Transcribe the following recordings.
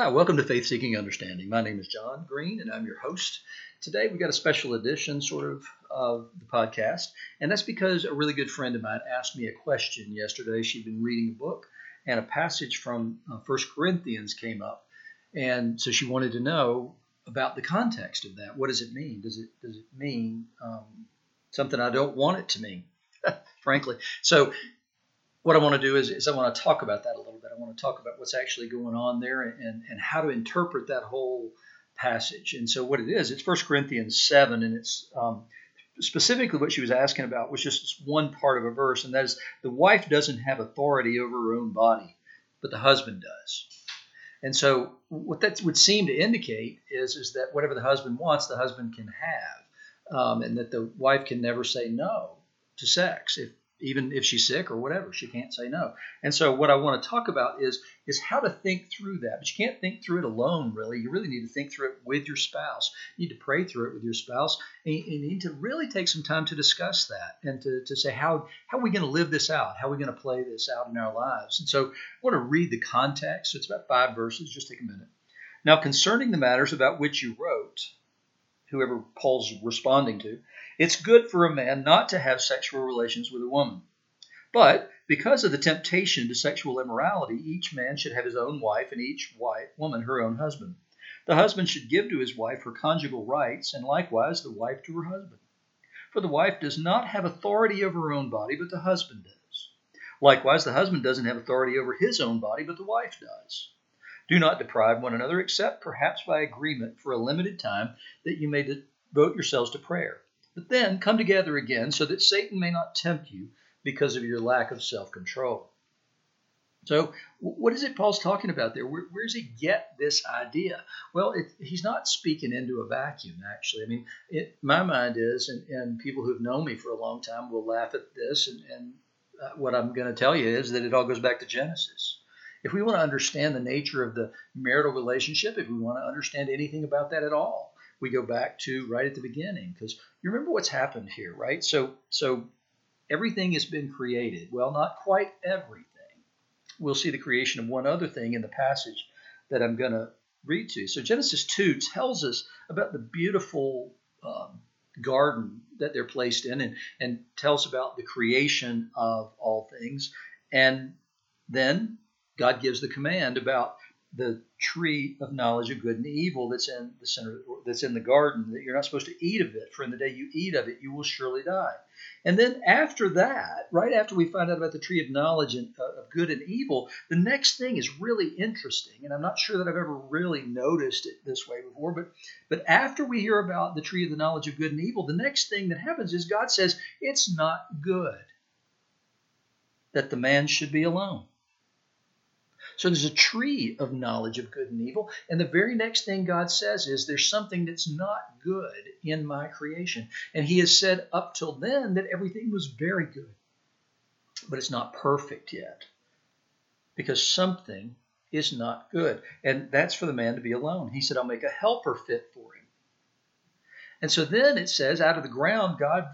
Hi, welcome to Faith Seeking Understanding. My name is John Green, and I'm your host. Today, we've got a special edition, sort of, of the podcast, and that's because a really good friend of mine asked me a question yesterday. She'd been reading a book, and a passage from uh, First Corinthians came up, and so she wanted to know about the context of that. What does it mean? Does it does it mean um, something I don't want it to mean? frankly. So what I want to do is, is I want to talk about that a little bit. I want to talk about what's actually going on there and, and how to interpret that whole passage. And so what it is, it's 1 Corinthians 7, and it's um, specifically what she was asking about was just one part of a verse, and that is the wife doesn't have authority over her own body, but the husband does. And so what that would seem to indicate is, is that whatever the husband wants, the husband can have, um, and that the wife can never say no to sex if even if she's sick or whatever she can't say no. And so what i want to talk about is is how to think through that. But you can't think through it alone really. You really need to think through it with your spouse. You need to pray through it with your spouse. And you need to really take some time to discuss that and to, to say how how are we going to live this out? How are we going to play this out in our lives? And so i want to read the context. So it's about five verses just take a minute. Now concerning the matters about which you wrote whoever paul's responding to it's good for a man not to have sexual relations with a woman. But because of the temptation to sexual immorality, each man should have his own wife and each wife, woman her own husband. The husband should give to his wife her conjugal rights, and likewise the wife to her husband. For the wife does not have authority over her own body, but the husband does. Likewise, the husband doesn't have authority over his own body, but the wife does. Do not deprive one another, except perhaps by agreement for a limited time, that you may devote yourselves to prayer. But then come together again so that Satan may not tempt you because of your lack of self control. So, what is it Paul's talking about there? Where, where does he get this idea? Well, it, he's not speaking into a vacuum, actually. I mean, it, my mind is, and, and, people who've known me for a long time will laugh at this, and, and uh, what I'm going to tell you is that it all goes back to Genesis. If we want to understand the nature of the marital relationship, if we want to understand anything about that at all, we go back to right at the beginning because you remember what's happened here, right? So so everything has been created. Well, not quite everything. We'll see the creation of one other thing in the passage that I'm going to read to. You. So Genesis 2 tells us about the beautiful um, garden that they're placed in and, and tells about the creation of all things. And then God gives the command about the tree of knowledge of good and evil that's in the center that's in the garden that you're not supposed to eat of it for in the day you eat of it you will surely die. And then after that right after we find out about the tree of knowledge and, uh, of good and evil the next thing is really interesting and i'm not sure that i've ever really noticed it this way before but but after we hear about the tree of the knowledge of good and evil the next thing that happens is god says it's not good that the man should be alone so there's a tree of knowledge of good and evil. And the very next thing God says is, There's something that's not good in my creation. And He has said up till then that everything was very good. But it's not perfect yet because something is not good. And that's for the man to be alone. He said, I'll make a helper fit for him. And so then it says, out of the ground, God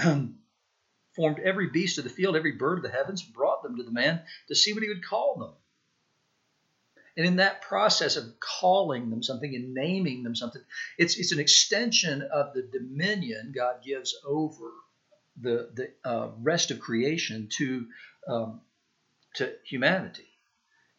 formed every beast of the field, every bird of the heavens, brought them to the man to see what he would call them. And in that process of calling them something and naming them something, it's, it's an extension of the dominion God gives over the, the uh, rest of creation to, um, to humanity.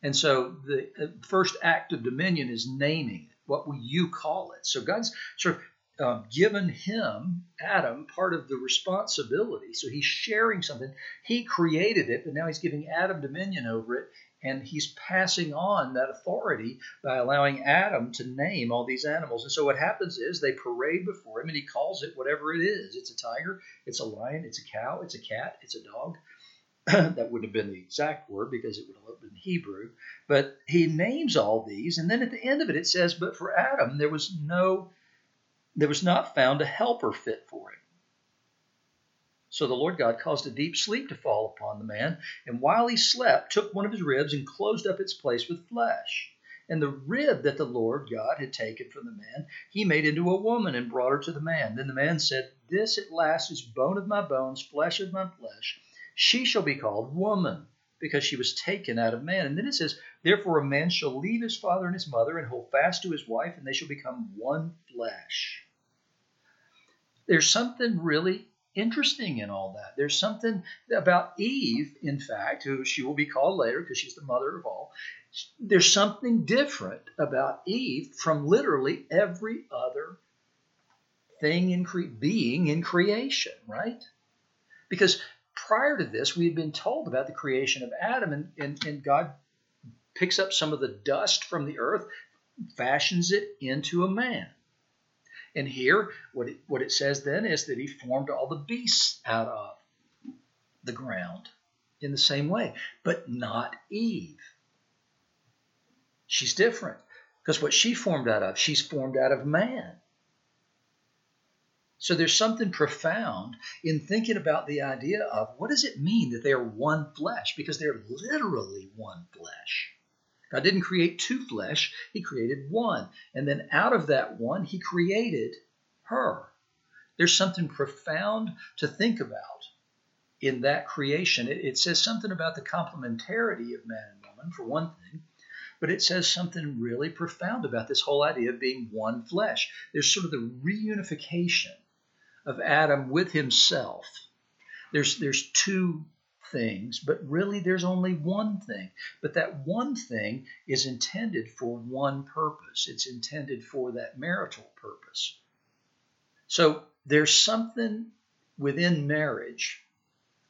And so the first act of dominion is naming it. What will you call it? So God's sort of uh, given him, Adam, part of the responsibility. So he's sharing something. He created it, but now he's giving Adam dominion over it and he's passing on that authority by allowing Adam to name all these animals. And so what happens is they parade before him and he calls it whatever it is. It's a tiger, it's a lion, it's a cow, it's a cat, it's a dog. that wouldn't have been the exact word because it would have been Hebrew. But he names all these, and then at the end of it it says, But for Adam there was no there was not found a helper fit for him. So the Lord God caused a deep sleep to fall upon the man, and while he slept, took one of his ribs and closed up its place with flesh. And the rib that the Lord God had taken from the man, he made into a woman and brought her to the man. Then the man said, This at last is bone of my bones, flesh of my flesh. She shall be called woman, because she was taken out of man. And then it says, Therefore a man shall leave his father and his mother and hold fast to his wife, and they shall become one flesh. There's something really interesting in all that. There's something about Eve, in fact, who she will be called later because she's the mother of all. There's something different about Eve from literally every other thing in cre- being in creation, right? Because prior to this, we had been told about the creation of Adam, and, and, and God picks up some of the dust from the earth, fashions it into a man. And here, what it, what it says then is that he formed all the beasts out of the ground in the same way, but not Eve. She's different because what she formed out of, she's formed out of man. So there's something profound in thinking about the idea of what does it mean that they are one flesh? Because they're literally one flesh. God didn't create two flesh, He created one. And then out of that one, He created her. There's something profound to think about in that creation. It, it says something about the complementarity of man and woman, for one thing, but it says something really profound about this whole idea of being one flesh. There's sort of the reunification of Adam with himself. There's, there's two things, but really there's only one thing. But that one thing is intended for one purpose, it's intended for that marital purpose. So there's something within marriage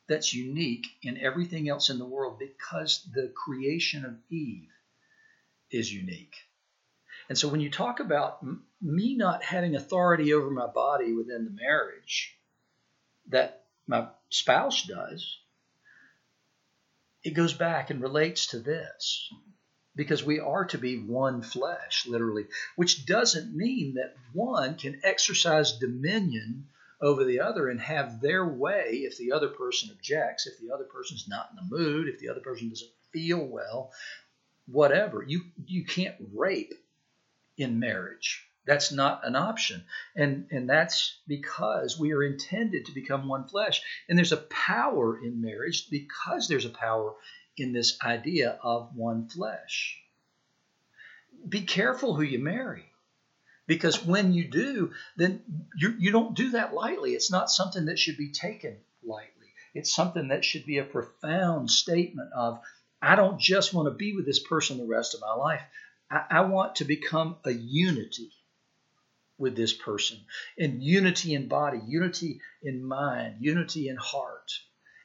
that's unique in everything else in the world because the creation of Eve is unique. And so when you talk about me not having authority over my body within the marriage that my spouse does, it goes back and relates to this because we are to be one flesh, literally, which doesn't mean that one can exercise dominion over the other and have their way if the other person objects, if the other person's not in the mood, if the other person doesn't feel well, whatever. You you can't rape in marriage. That's not an option. And, and that's because we are intended to become one flesh. And there's a power in marriage because there's a power in this idea of one flesh. Be careful who you marry. Because when you do, then you, you don't do that lightly. It's not something that should be taken lightly. It's something that should be a profound statement of, I don't just want to be with this person the rest of my life. I, I want to become a unity with this person, and unity in body, unity in mind, unity in heart.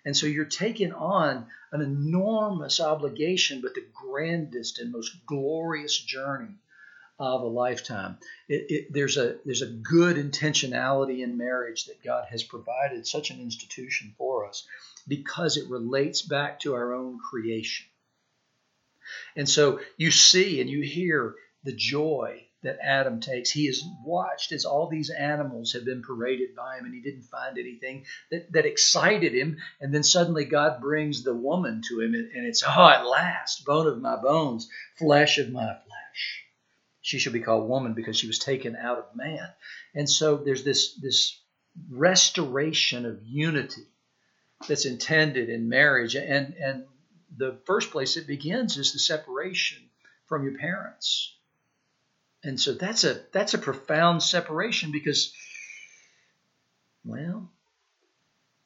And so you're taking on an enormous obligation, but the grandest and most glorious journey of a lifetime. It, it, there's a there's a good intentionality in marriage that God has provided such an institution for us because it relates back to our own creation. And so you see and you hear the joy that Adam takes. He has watched as all these animals have been paraded by him and he didn't find anything that, that excited him. And then suddenly God brings the woman to him and, and it's, oh, at last, bone of my bones, flesh of my flesh. She shall be called woman because she was taken out of man. And so there's this, this restoration of unity that's intended in marriage. And, and the first place it begins is the separation from your parents. And so that's a that's a profound separation because well,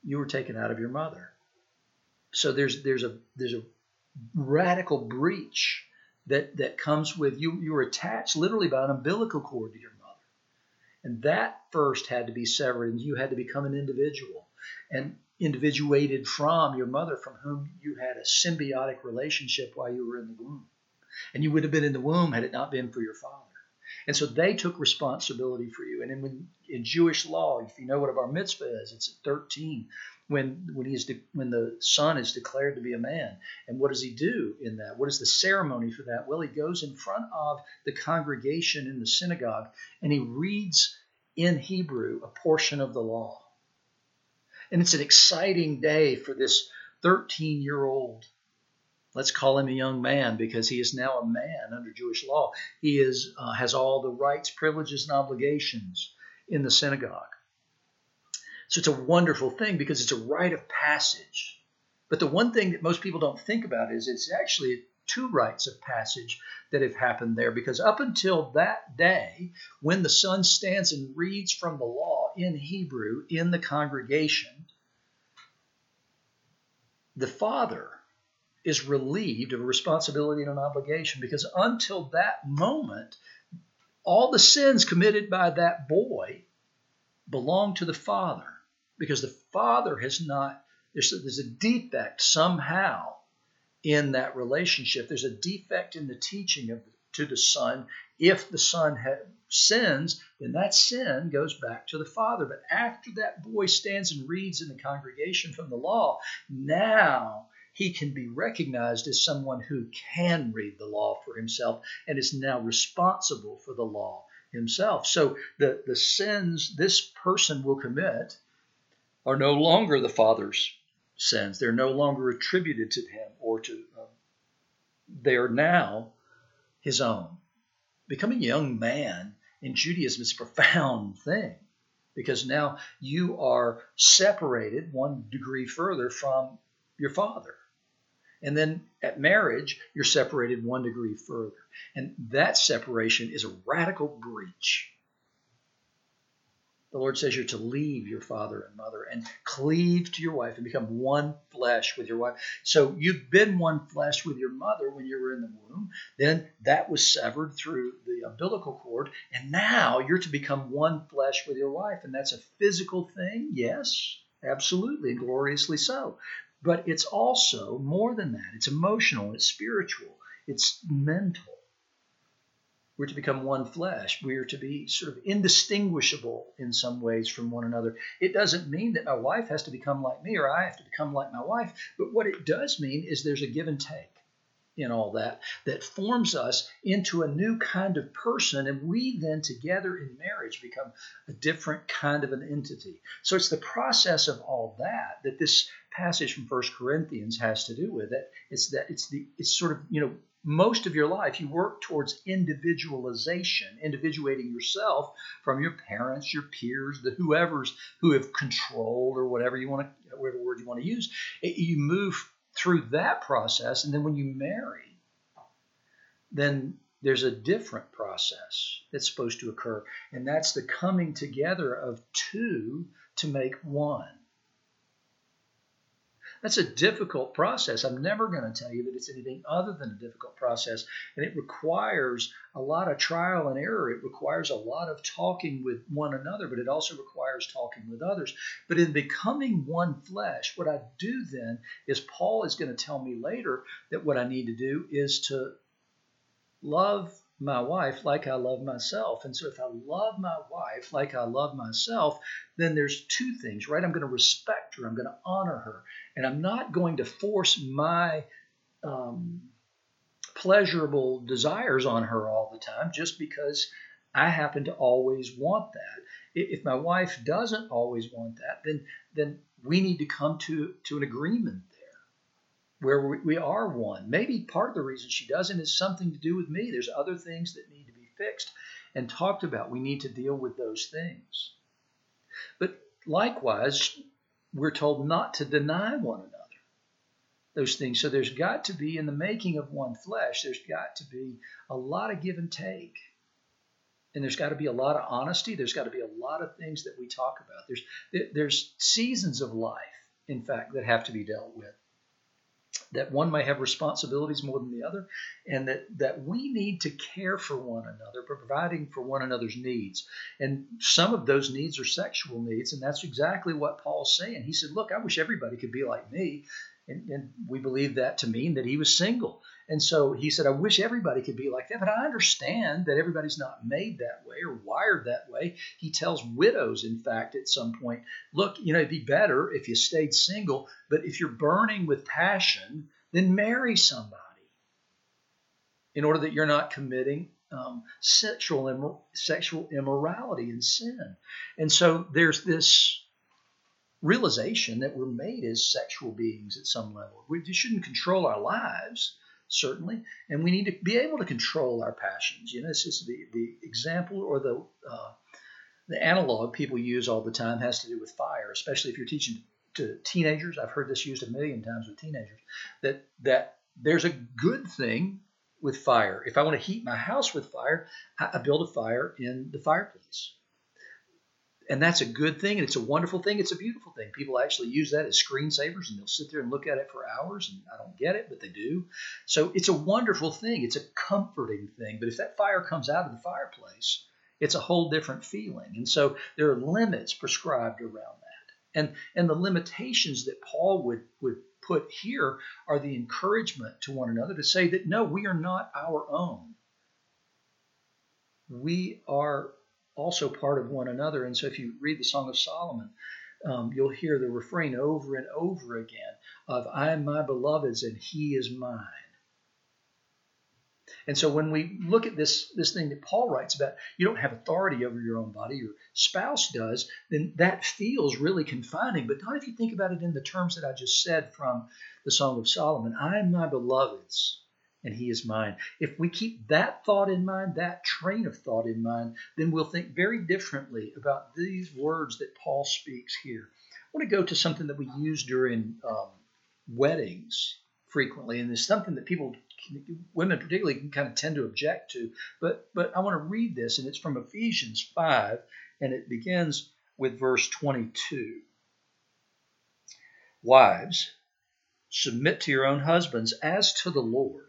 you were taken out of your mother. So there's there's a there's a radical breach that that comes with you you were attached literally by an umbilical cord to your mother. And that first had to be severed and you had to become an individual. And individuated from your mother, from whom you had a symbiotic relationship while you were in the womb. And you would have been in the womb had it not been for your father. And so they took responsibility for you. And in, when, in Jewish law, if you know what a bar mitzvah is, it's at 13 when when he's de- when the son is declared to be a man. And what does he do in that? What is the ceremony for that? Well, he goes in front of the congregation in the synagogue and he reads in Hebrew a portion of the law. And it's an exciting day for this 13 year old. Let's call him a young man because he is now a man under Jewish law. He is, uh, has all the rights, privileges, and obligations in the synagogue. So it's a wonderful thing because it's a rite of passage But the one thing that most people don't think about is it's actually two rites of passage that have happened there because up until that day, when the son stands and reads from the law in Hebrew in the congregation, the father is relieved of a responsibility and an obligation because until that moment, all the sins committed by that boy belong to the father because the father has not, there's a, there's a defect somehow in that relationship. There's a defect in the teaching of to the son. If the son ha- sins, then that sin goes back to the father. But after that boy stands and reads in the congregation from the law, now he can be recognized as someone who can read the law for himself and is now responsible for the law himself. So the, the sins this person will commit are no longer the father's sins. They're no longer attributed to him or to um, they are now his own. Becoming a young man in Judaism is a profound thing because now you are separated one degree further from your father. And then at marriage, you're separated one degree further. And that separation is a radical breach the Lord says you're to leave your father and mother and cleave to your wife and become one flesh with your wife. So you've been one flesh with your mother when you were in the womb. Then that was severed through the umbilical cord. And now you're to become one flesh with your wife. And that's a physical thing, yes, absolutely, and gloriously so. But it's also more than that. It's emotional, it's spiritual, it's mental. We're to become one flesh. We are to be sort of indistinguishable in some ways from one another. It doesn't mean that my wife has to become like me or I have to become like my wife, but what it does mean is there's a give and take in all that that forms us into a new kind of person and we then together in marriage become a different kind of an entity so it's the process of all that that this passage from First corinthians has to do with it it's that it's the it's sort of you know most of your life, you work towards individualization, individuating yourself from your parents, your peers, the whoever's who have controlled or whatever you want to, whatever word you want to use. You move through that process, and then when you marry, then there's a different process that's supposed to occur, and that's the coming together of two to make one. That's a difficult process. I'm never going to tell you that it's anything other than a difficult process. And it requires a lot of trial and error. It requires a lot of talking with one another, but it also requires talking with others. But in becoming one flesh, what I do then is Paul is going to tell me later that what I need to do is to love my wife like I love myself. And so if I love my wife like I love myself, then there's two things, right? I'm going to respect her, I'm going to honor her, and I'm not going to force my um, pleasurable desires on her all the time just because I happen to always want that. If my wife doesn't always want that, then then we need to come to, to an agreement where we, we are one. Maybe part of the reason she doesn't is something to do with me. There's other things that need to be fixed and talked about. We need to deal with those things. But likewise, we're told not to deny one another those things. So there's got to be, in the making of one flesh, there's got to be a lot of give and take. And there's got to be a lot of honesty. There's got to be a lot of things that we talk about. There's there's seasons of life, in fact, that have to be dealt with that one may have responsibilities more than the other, and that, that we need to care for one another, providing for one another's needs. And some of those needs are sexual needs, and that's exactly what Paul's saying. He said, Look, I wish everybody could be like me. And, and we believe that to mean that he was single. And so he said, I wish everybody could be like that, but I understand that everybody's not made that way or wired that way. He tells widows, in fact, at some point, look, you know, it'd be better if you stayed single, but if you're burning with passion, then marry somebody in order that you're not committing um, sexual, Im- sexual immorality and sin. And so there's this realization that we're made as sexual beings at some level. We shouldn't control our lives certainly, and we need to be able to control our passions. You know, this is the the example or the uh, the analog people use all the time has to do with fire, especially if you're teaching to teenagers. I've heard this used a million times with teenagers. That that there's a good thing with fire. If I want to heat my house with fire, I build a fire in the fireplace. And that's a good thing, and it's a wonderful thing. It's a beautiful thing. People actually use that as screensavers, and they'll sit there and look at it for hours. And I don't get it, but they do. So it's a wonderful thing. It's a comforting thing. But if that fire comes out of the fireplace, it's a whole different feeling. And so there are limits prescribed around that. And, and the limitations that Paul would, would put here are the encouragement to one another to say that no, we are not our own. We are also part of one another. And so if you read the Song of Solomon, um, you'll hear the refrain over and over again of I am my beloved's and he is mine. And so when we look at this, this thing that Paul writes about, you don't have authority over your own body, your spouse does, then that feels really confining. But not if you think about it in the terms that I just said from the Song of Solomon I am my beloved's and he is mine. If we keep that thought in mind, that train of thought in mind, then we'll think very differently about these words that Paul speaks here. I want to go to something that we use during um, weddings frequently, and it's something that people women particularly can kind of tend to object to. But but I want to read this, and it's from Ephesians 5, and it begins with verse 22. Wives, submit to your own husbands as to the Lord.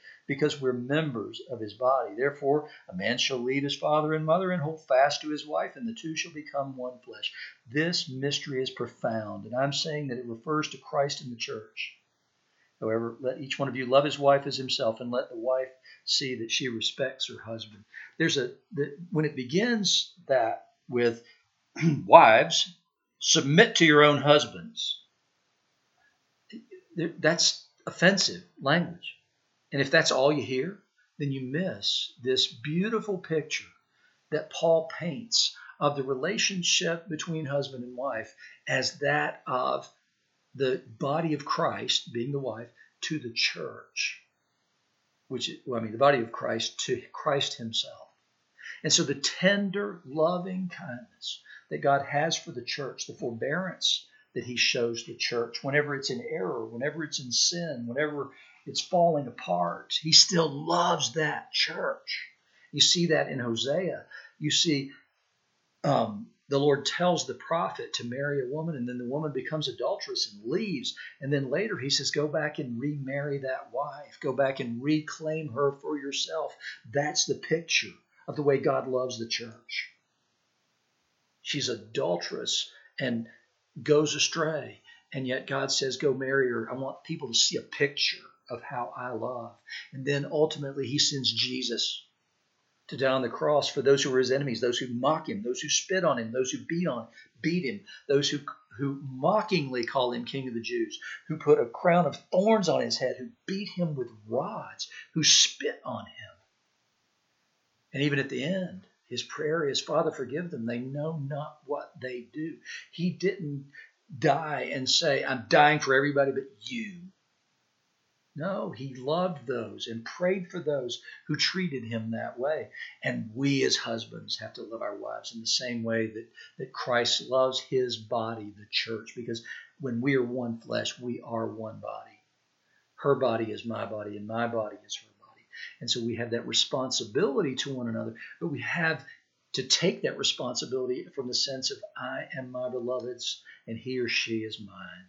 because we're members of his body. Therefore, a man shall leave his father and mother and hold fast to his wife, and the two shall become one flesh. This mystery is profound, and I'm saying that it refers to Christ and the church. However, let each one of you love his wife as himself, and let the wife see that she respects her husband. There's a the, when it begins that with wives submit to your own husbands. That's offensive language. And if that's all you hear, then you miss this beautiful picture that Paul paints of the relationship between husband and wife as that of the body of Christ, being the wife, to the church which well, I mean the body of Christ to Christ himself. And so the tender, loving kindness that God has for the church, the forbearance that he shows the church whenever it's in error, whenever it's in sin, whenever it's falling apart, he still loves that church. You see that in Hosea. You see um, the Lord tells the prophet to marry a woman, and then the woman becomes adulterous and leaves. And then later he says, Go back and remarry that wife. Go back and reclaim her for yourself. That's the picture of the way God loves the church. She's adulterous and goes astray. And yet God says, Go marry her. I want people to see a picture of how I love. And then ultimately he sends Jesus to die on the cross for those who were his enemies, those who mock him, those who spit on him, those who beat on, beat him, those who who mockingly call him King of the Jews, who put a crown of thorns on his head, who beat him with rods, who spit on him. And even at the end, his prayer is, Father, forgive them. They know not what they do. He didn't die and say, I'm dying for everybody but you. No, he loved those and prayed for those who treated him that way. And we as husbands have to love our wives in the same way that, that Christ loves his body, the church, because when we are one flesh, we are one body. Her body is my body, and my body is her body. And so we have that responsibility to one another, but we have to take that responsibility from the sense of I am my beloved's, and he or she is mine.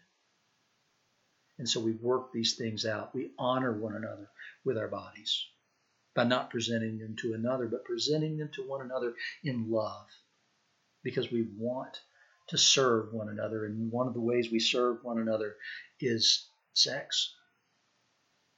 And so we work these things out. We honor one another with our bodies by not presenting them to another, but presenting them to one another in love. because we want to serve one another. And one of the ways we serve one another is sex.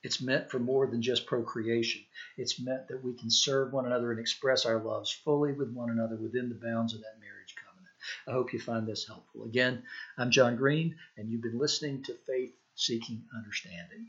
It's meant for more than just procreation. It's meant that we can serve one another and express our loves fully with one another within the bounds of that marriage covenant. I hope you find this helpful. Again, I'm John Green, and you've been listening to Faith seeking understanding.